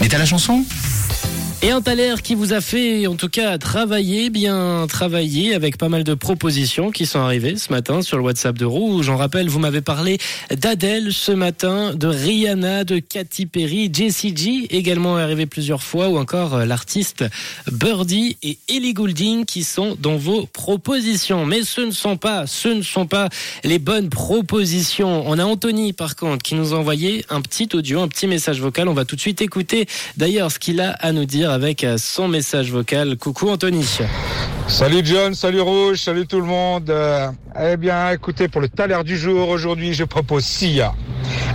Mais t'as la chanson? Et un Thaler qui vous a fait, en tout cas, travailler, bien travailler, avec pas mal de propositions qui sont arrivées ce matin sur le WhatsApp de Rouge. J'en rappelle, vous m'avez parlé d'Adèle ce matin, de Rihanna, de Katy Perry, Jessie G, également arrivé plusieurs fois, ou encore euh, l'artiste Birdie et Ellie Goulding qui sont dans vos propositions. Mais ce ne sont pas, ce ne sont pas les bonnes propositions. On a Anthony, par contre, qui nous a envoyé un petit audio, un petit message vocal. On va tout de suite écouter d'ailleurs ce qu'il a à nous dire avec euh, son message vocal. Coucou Anthony. Salut John, salut Rouge, salut tout le monde. Euh, eh bien, écoutez, pour le taler du jour, aujourd'hui, je propose Sia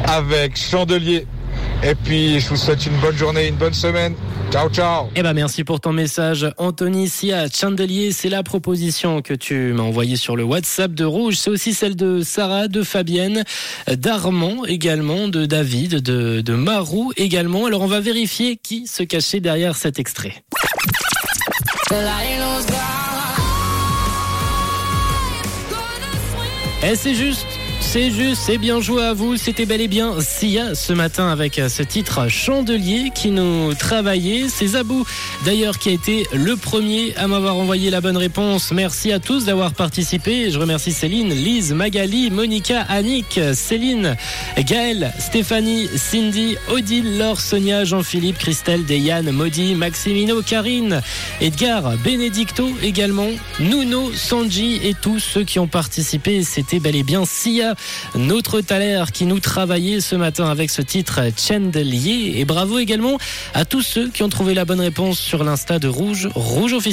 avec Chandelier. Et puis, je vous souhaite une bonne journée, une bonne semaine. Ciao, ciao. Eh ben merci pour ton message, Anthony Sia Chandelier. C'est la proposition que tu m'as envoyée sur le WhatsApp de Rouge. C'est aussi celle de Sarah, de Fabienne, d'Armand également, de David, de, de Marou également. Alors on va vérifier qui se cachait derrière cet extrait. Et c'est juste. C'est juste, c'est bien joué à vous. C'était bel et bien Sia ce matin avec ce titre Chandelier qui nous travaillait. C'est Zabou d'ailleurs qui a été le premier à m'avoir envoyé la bonne réponse. Merci à tous d'avoir participé. Je remercie Céline, Lise, Magali, Monica, Annick, Céline, Gaëlle, Stéphanie, Cindy, Odile, Laure, Sonia, Jean-Philippe, Christelle, Deyane, Maudit, Maximino, Karine, Edgar, Benedicto également, Nuno, Sanji et tous ceux qui ont participé. C'était bel et bien Sia notre Thaler qui nous travaillait ce matin avec ce titre Chandelier. Et bravo également à tous ceux qui ont trouvé la bonne réponse sur l'insta de Rouge, Rouge officiel.